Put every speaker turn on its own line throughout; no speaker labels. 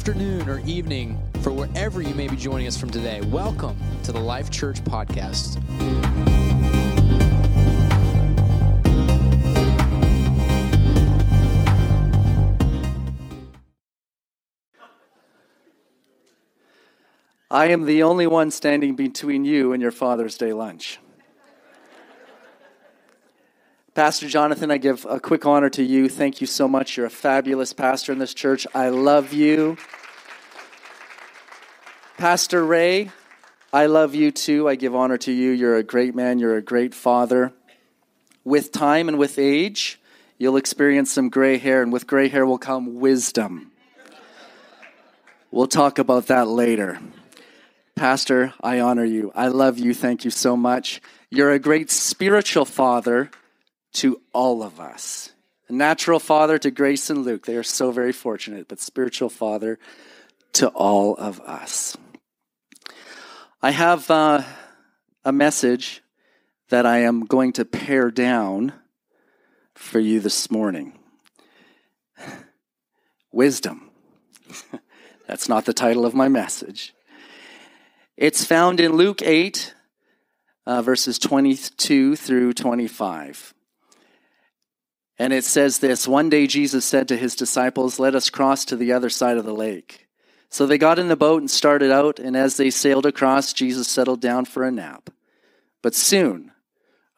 afternoon, or evening for wherever you may be joining us from today. Welcome to the Life Church Podcast.
I am the only one standing between you and your Father's Day lunch. Pastor Jonathan, I give a quick honor to you. Thank you so much. You're a fabulous pastor in this church. I love you. Pastor Ray, I love you too. I give honor to you. You're a great man, you're a great father. With time and with age, you'll experience some gray hair, and with gray hair will come wisdom. We'll talk about that later. Pastor, I honor you. I love you. Thank you so much. You're a great spiritual father to all of us. A natural father to Grace and Luke. They are so very fortunate, but spiritual father to all of us. I have uh, a message that I am going to pare down for you this morning. Wisdom. That's not the title of my message. It's found in Luke 8, uh, verses 22 through 25. And it says this One day Jesus said to his disciples, Let us cross to the other side of the lake. So they got in the boat and started out, and as they sailed across, Jesus settled down for a nap. But soon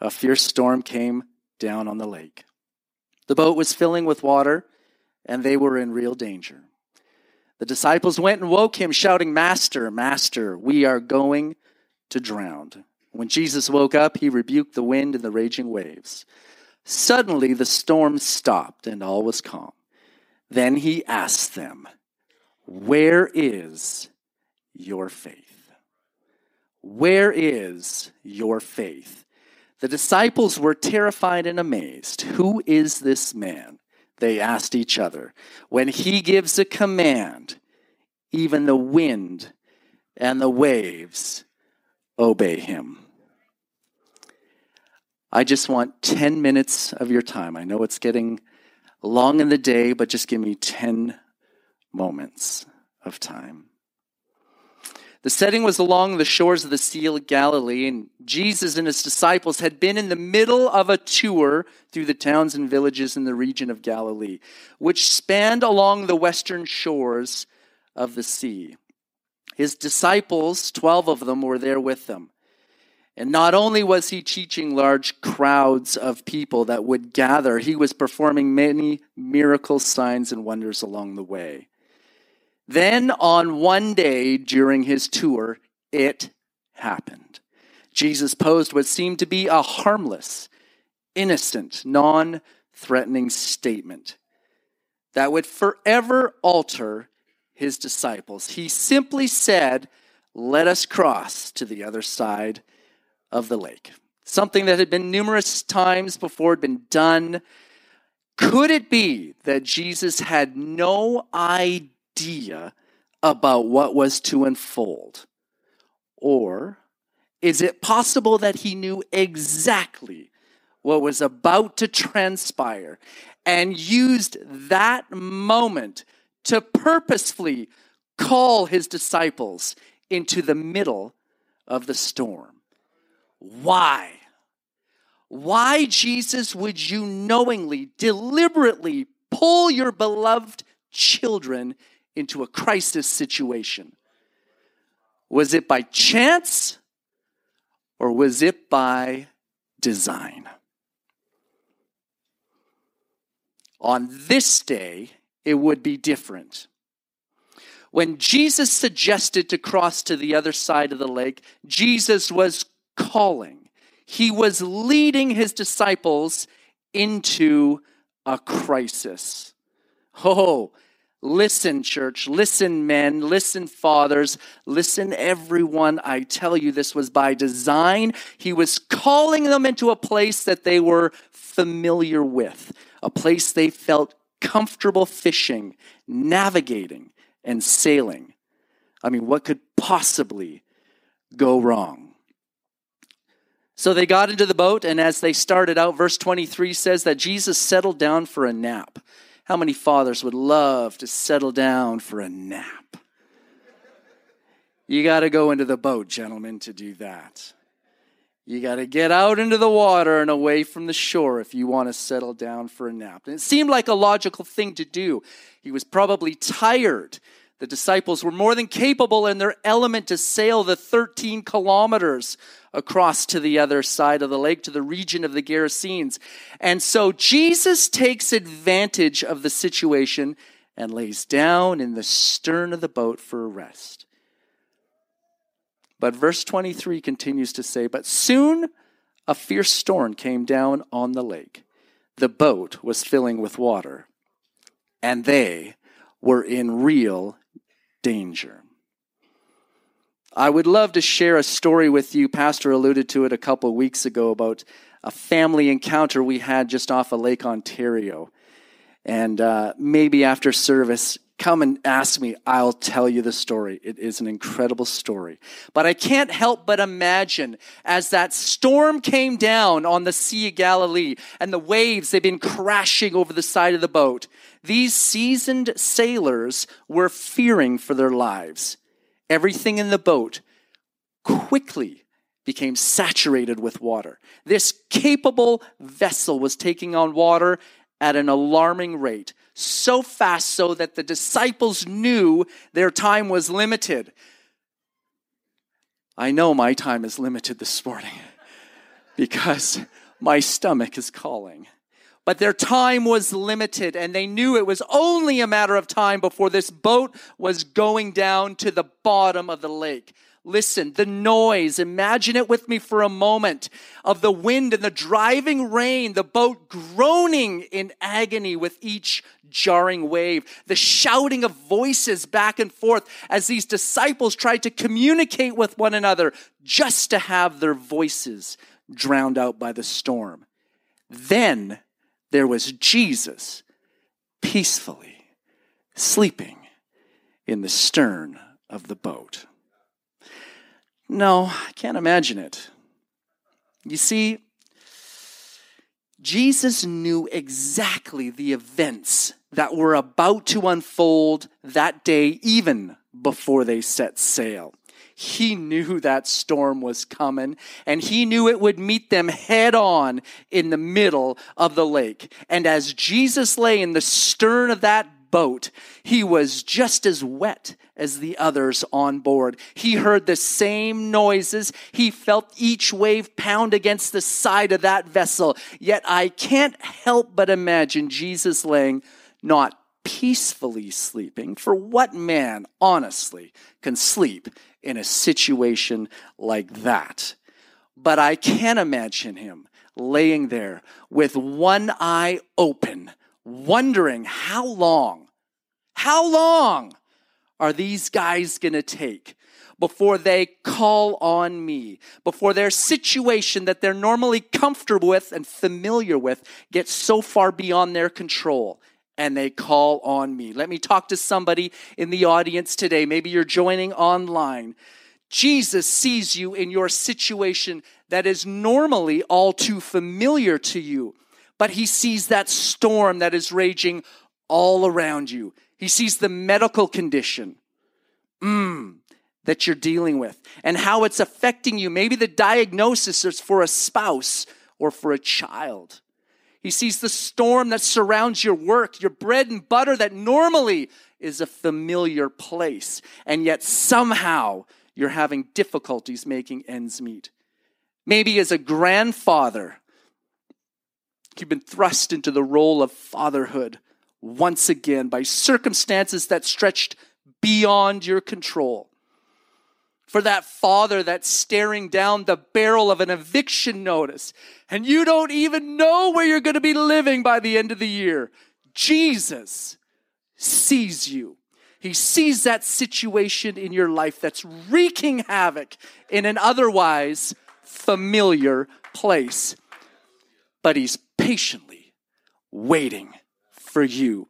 a fierce storm came down on the lake. The boat was filling with water, and they were in real danger. The disciples went and woke him, shouting, Master, Master, we are going to drown. When Jesus woke up, he rebuked the wind and the raging waves. Suddenly the storm stopped and all was calm. Then he asked them, Where is your faith? Where is your faith? The disciples were terrified and amazed. Who is this man? they asked each other. When he gives a command, even the wind and the waves obey him. I just want 10 minutes of your time. I know it's getting long in the day, but just give me 10 moments of time. The setting was along the shores of the Sea of Galilee, and Jesus and his disciples had been in the middle of a tour through the towns and villages in the region of Galilee, which spanned along the western shores of the sea. His disciples, 12 of them, were there with them. And not only was he teaching large crowds of people that would gather, he was performing many miracles, signs, and wonders along the way. Then on one day during his tour, it happened. Jesus posed what seemed to be a harmless, innocent, non threatening statement that would forever alter his disciples. He simply said, Let us cross to the other side of the lake. Something that had been numerous times before had been done. Could it be that Jesus had no idea? about what was to unfold? Or is it possible that he knew exactly what was about to transpire and used that moment to purposefully call his disciples into the middle of the storm? Why? Why, Jesus, would you knowingly, deliberately pull your beloved children into a crisis situation? Was it by chance or was it by design? On this day, it would be different. When Jesus suggested to cross to the other side of the lake, Jesus was calling. He was leading his disciples into a crisis. Oh, Listen, church. Listen, men. Listen, fathers. Listen, everyone. I tell you, this was by design. He was calling them into a place that they were familiar with, a place they felt comfortable fishing, navigating, and sailing. I mean, what could possibly go wrong? So they got into the boat, and as they started out, verse 23 says that Jesus settled down for a nap. How many fathers would love to settle down for a nap? You got to go into the boat, gentlemen, to do that. You got to get out into the water and away from the shore if you want to settle down for a nap. And it seemed like a logical thing to do. He was probably tired. The disciples were more than capable in their element to sail the 13 kilometers across to the other side of the lake, to the region of the Gerasenes. And so Jesus takes advantage of the situation and lays down in the stern of the boat for a rest. But verse 23 continues to say, But soon a fierce storm came down on the lake. The boat was filling with water, and they were in real danger. I would love to share a story with you. Pastor alluded to it a couple weeks ago about a family encounter we had just off of Lake Ontario. And uh, maybe after service, come and ask me, I'll tell you the story. It is an incredible story. But I can't help but imagine as that storm came down on the Sea of Galilee and the waves, they've been crashing over the side of the boat. These seasoned sailors were fearing for their lives. Everything in the boat quickly became saturated with water. This capable vessel was taking on water at an alarming rate so fast so that the disciples knew their time was limited. I know my time is limited this morning because my stomach is calling. But their time was limited, and they knew it was only a matter of time before this boat was going down to the bottom of the lake. Listen, the noise, imagine it with me for a moment of the wind and the driving rain, the boat groaning in agony with each jarring wave, the shouting of voices back and forth as these disciples tried to communicate with one another just to have their voices drowned out by the storm. Then there was Jesus peacefully sleeping in the stern of the boat. No, I can't imagine it. You see, Jesus knew exactly the events that were about to unfold that day, even before they set sail. He knew that storm was coming, and he knew it would meet them head on in the middle of the lake. And as Jesus lay in the stern of that boat, he was just as wet as the others on board. He heard the same noises. He felt each wave pound against the side of that vessel. Yet I can't help but imagine Jesus laying not peacefully sleeping. For what man, honestly, can sleep in a situation like that? But I can imagine him laying there with one eye open wondering how long, how long are these guys going to take before they call on me, before their situation that they're normally comfortable with and familiar with gets so far beyond their control and they call on me. Let me talk to somebody in the audience today. Maybe you're joining online. Jesus sees you in your situation that is normally all too familiar to you but he sees that storm that is raging all around you. He sees the medical condition mm, that you're dealing with and how it's affecting you. Maybe the diagnosis is for a spouse or for a child. He sees the storm that surrounds your work, your bread and butter that normally is a familiar place, and yet somehow you're having difficulties making ends meet. Maybe as a grandfather, You've been thrust into the role of fatherhood once again by circumstances that stretched beyond your control. For that father that's staring down the barrel of an eviction notice, and you don't even know where you're going to be living by the end of the year. Jesus sees you. He sees that situation in your life that's wreaking havoc in an otherwise familiar place. But He's patiently waiting for you.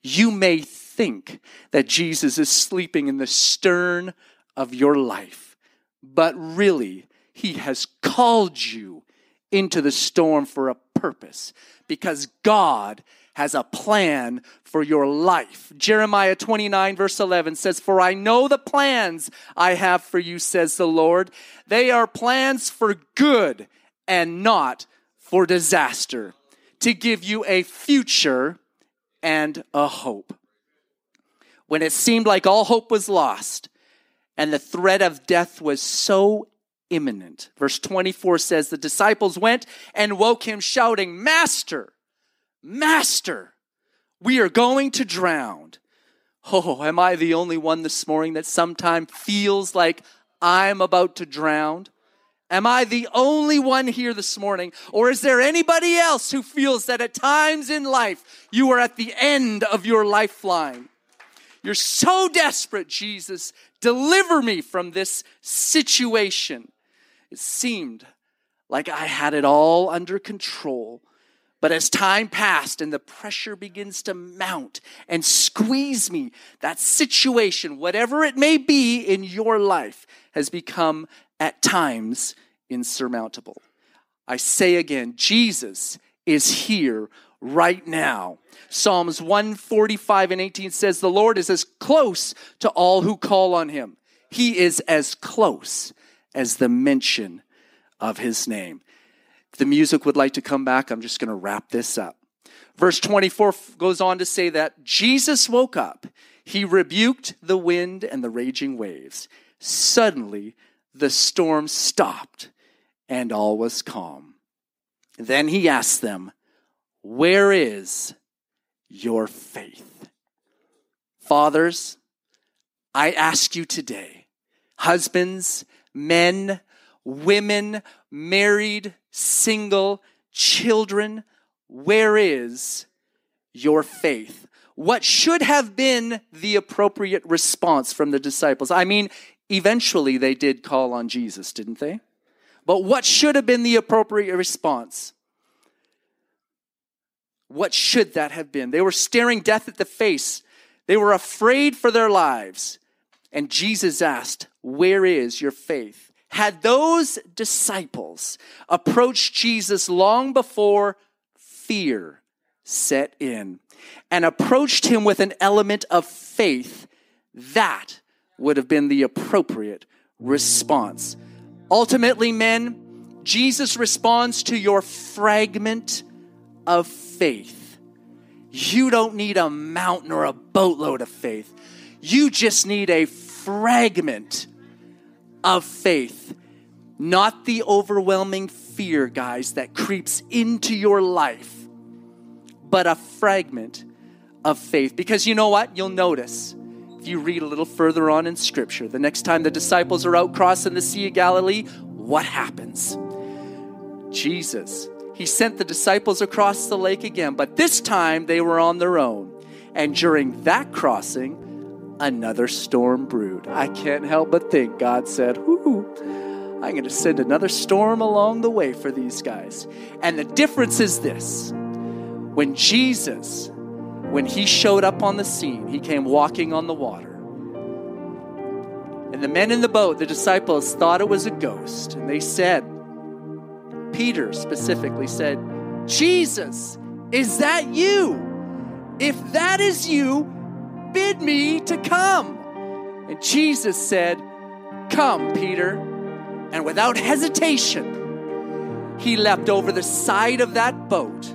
You may think that Jesus is sleeping in the stern of your life, but really, he has called you into the storm for a purpose because God has a plan for your life. Jeremiah 29, verse 11 says, For I know the plans I have for you, says the Lord. They are plans for good and not for disaster, to give you a future and a hope. When it seemed like all hope was lost and the threat of death was so imminent, verse 24 says, The disciples went and woke him, shouting, Master, Master, we are going to drown. Oh, am I the only one this morning that sometimes feels like I'm about to drown? Am I the only one here this morning? Or is there anybody else who feels that at times in life you are at the end of your lifeline? You're so desperate, Jesus. Deliver me from this situation. It seemed like I had it all under control. But as time passed and the pressure begins to mount and squeeze me, that situation, whatever it may be in your life, has become at times insurmountable. I say again, Jesus is here right now. Psalms 145 and 18 says, The Lord is as close to all who call on him. He is as close as the mention of his name the music would like to come back, I'm just going to wrap this up. Verse 24 goes on to say that Jesus woke up. He rebuked the wind and the raging waves. Suddenly, the storm stopped and all was calm. Then he asked them, Where is your faith? Fathers, I ask you today, husbands, men, women, married, single, children, where is your faith? What should have been the appropriate response from the disciples? I mean, eventually they did call on Jesus, didn't they? But what should have been the appropriate response? What should that have been? They were staring death at the face. They were afraid for their lives. And Jesus asked, Where is your faith? had those disciples approached Jesus long before fear set in and approached him with an element of faith, that would have been the appropriate response. Ultimately, men, Jesus responds to your fragment of faith. You don't need a mountain or a boatload of faith. You just need a fragment of faith, not the overwhelming fear, guys, that creeps into your life, but a fragment of faith. Because you know what? You'll notice if you read a little further on in Scripture, the next time the disciples are out crossing the Sea of Galilee, what happens? Jesus, he sent the disciples across the lake again, but this time they were on their own. And during that crossing, another storm brewed. I can't help but think God said, Ooh, I'm going to send another storm along the way for these guys. And the difference is this when Jesus, when he showed up on the scene, he came walking on the water. And the men in the boat, the disciples, thought it was a ghost. And they said, Peter specifically said, Jesus, is that you? If that is you, bid me to come. And Jesus said, Come, Peter. And without hesitation, he leapt over the side of that boat,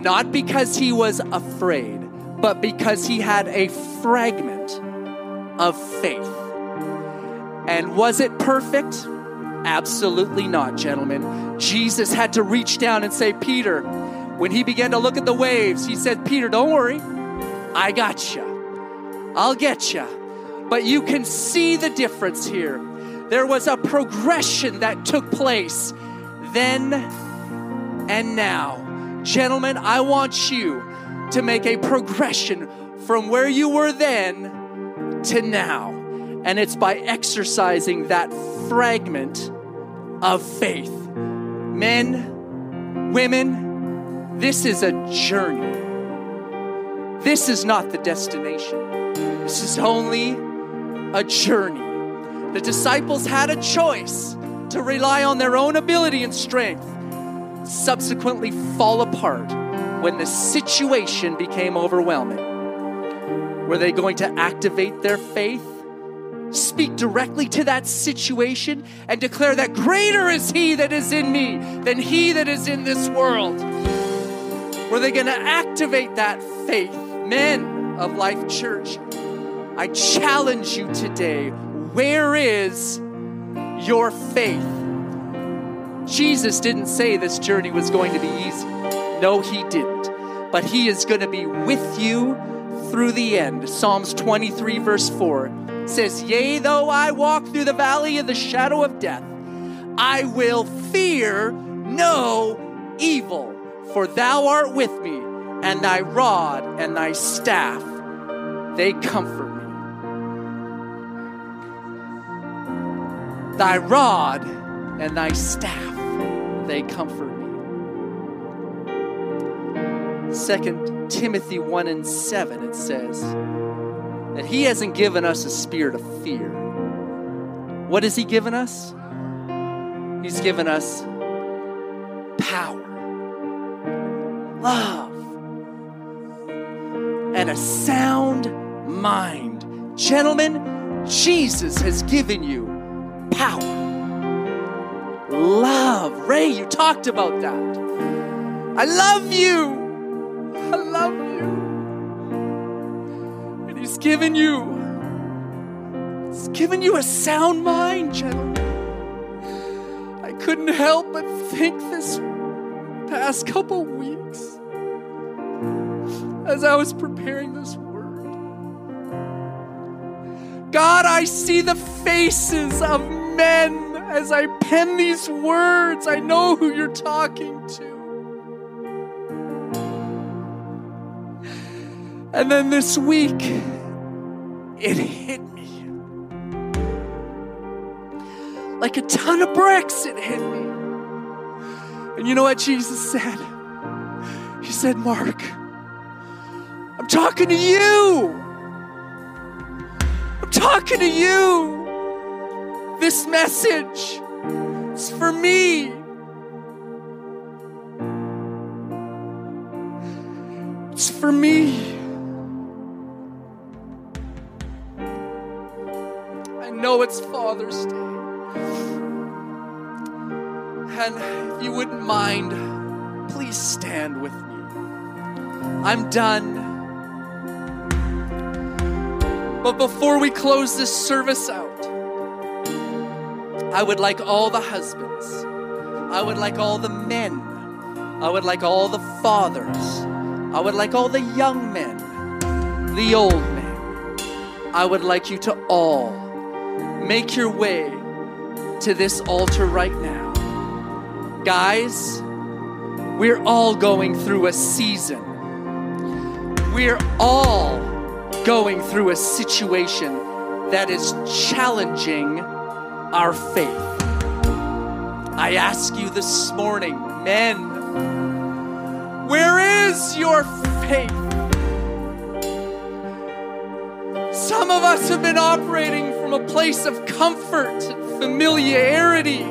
not because he was afraid, but because he had a fragment of faith. And was it perfect? Absolutely not, gentlemen. Jesus had to reach down and say, Peter, when he began to look at the waves, he said, Peter, don't worry. I got you. I'll get you. But you can see the difference here. There was a progression that took place then and now. Gentlemen, I want you to make a progression from where you were then to now. And it's by exercising that fragment of faith. Men, women, this is a journey. This is not the destination. This is only a journey. The disciples had a choice to rely on their own ability and strength. subsequently fall apart when the situation became overwhelming? Were they going to activate their faith? Speak directly to that situation and declare that greater is He that is in me than He that is in this world. Were they going to activate that faith? Men of Life Church, I challenge you today where is your faith? Jesus didn't say this journey was going to be easy. No, He didn't. But He is going to be with you through the end. Psalms 23, verse 4 says, Yea, though I walk through the valley of the shadow of death, I will fear no evil, for thou art with me, and thy rod and thy staff, they comfort me. Thy rod and thy staff, they comfort me. Second Timothy 1 and 7, it says that he hasn't given us a spirit of fear. What has he given us? He's given us power, love, and a sound mind. Gentlemen, Jesus has given you power, love. Ray, you talked about that. I love you. Given you, It's given you a sound mind, gentlemen. I couldn't help but think this past couple weeks as I was preparing this word. God, I see the faces of men as I pen these words. I know who you're talking to. And then this week, it hit me. Like a ton of bricks, it hit me. And you know what Jesus said? He said, Mark, I'm talking to you. I'm talking to you. This message is for me. It's for me. Know it's Father's Day. And if you wouldn't mind, please stand with me. I'm done. But before we close this service out, I would like all the husbands, I would like all the men, I would like all the fathers, I would like all the young men, the old men. I would like you to all make your way to this altar right now. Guys, we're all going through a season. We're all going through a situation that is challenging our faith. I ask you this morning, men, where is your faith? Some of us have been operating from a place of comfort and familiarity.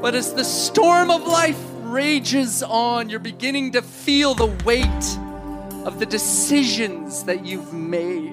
But as the storm of life rages on, you're beginning to feel the weight of the decisions that you've made.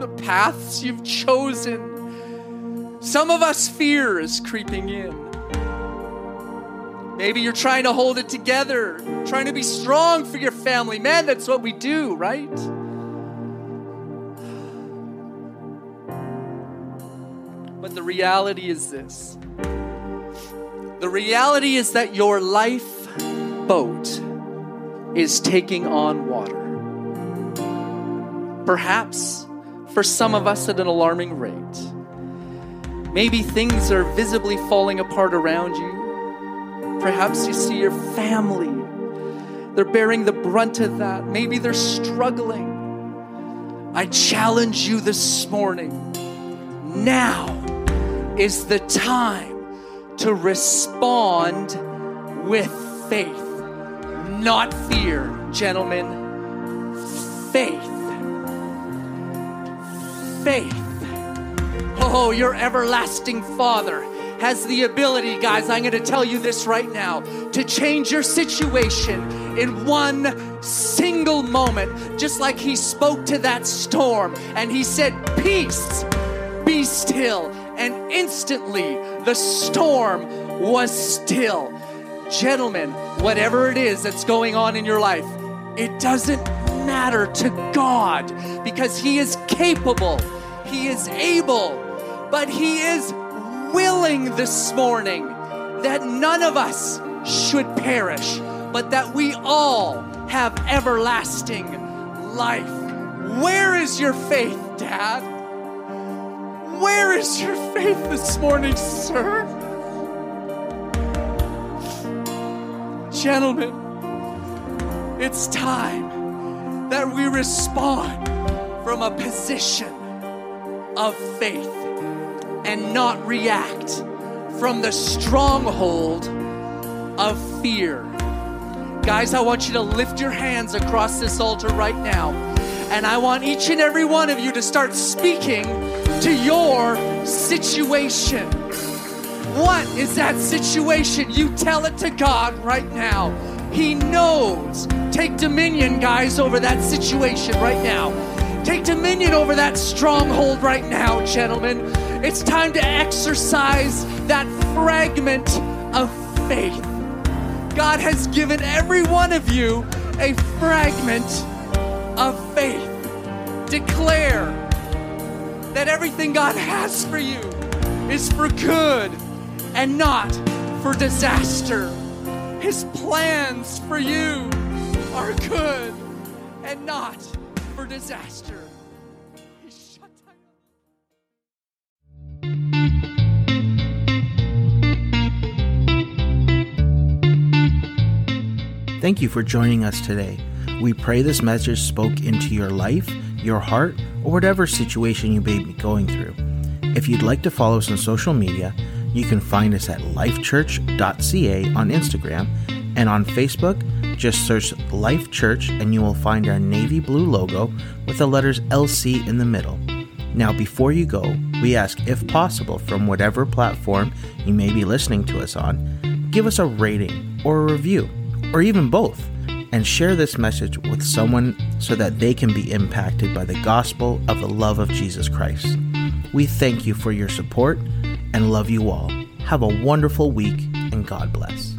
The paths you've chosen. Some of us, fear is creeping in. Maybe you're trying to hold it together, trying to be strong for your family. Man, that's what we do, right? But the reality is this the reality is that your life boat is taking on water. Perhaps for some of us at an alarming rate. Maybe things are visibly falling apart around you. Perhaps you see your family. They're bearing the brunt of that. Maybe they're struggling. I challenge you this morning. Now is the time to respond with faith, not fear, gentlemen. Faith. Faith. Oh, your everlasting Father has the ability, guys, I'm going to tell you this right now, to change your situation in one single moment, just like He spoke to that storm and He said, Peace, be still. And instantly the storm was still. Gentlemen, whatever it is that's going on in your life, it doesn't matter to God because He is capable, He is able, but He is willing this morning that none of us should perish, but that we all have everlasting life. Where is your faith, Dad? Where is your faith this morning, sir? Gentlemen, it's time that we respond from a position of faith and not react from the stronghold of fear. Guys, I want you to lift your hands across this altar right now. And I want each and every one of you to start speaking to your situation. What is that situation? You tell it to God right now. He knows. Take dominion, guys, over that situation right now. Take dominion over that stronghold right now, gentlemen. It's time to exercise that fragment of faith. God has given every one of you a fragment of faith. Declare that everything God has for you is for good and not for disaster. His plans for you are good and not for disaster.
Thank you for joining us today. We pray this message spoke into your life, your heart, or whatever situation you may be going through. If you'd like to follow us on social media, you can find us at lifechurch.ca on Instagram and on Facebook. Just search Life Church and you will find our navy blue logo with the letters LC in the middle. Now, before you go, we ask if possible from whatever platform you may be listening to us on, give us a rating or a review, or even both, and share this message with someone so that they can be impacted by the gospel of the love of Jesus Christ. We thank you for your support and love you all. Have a wonderful week and God bless.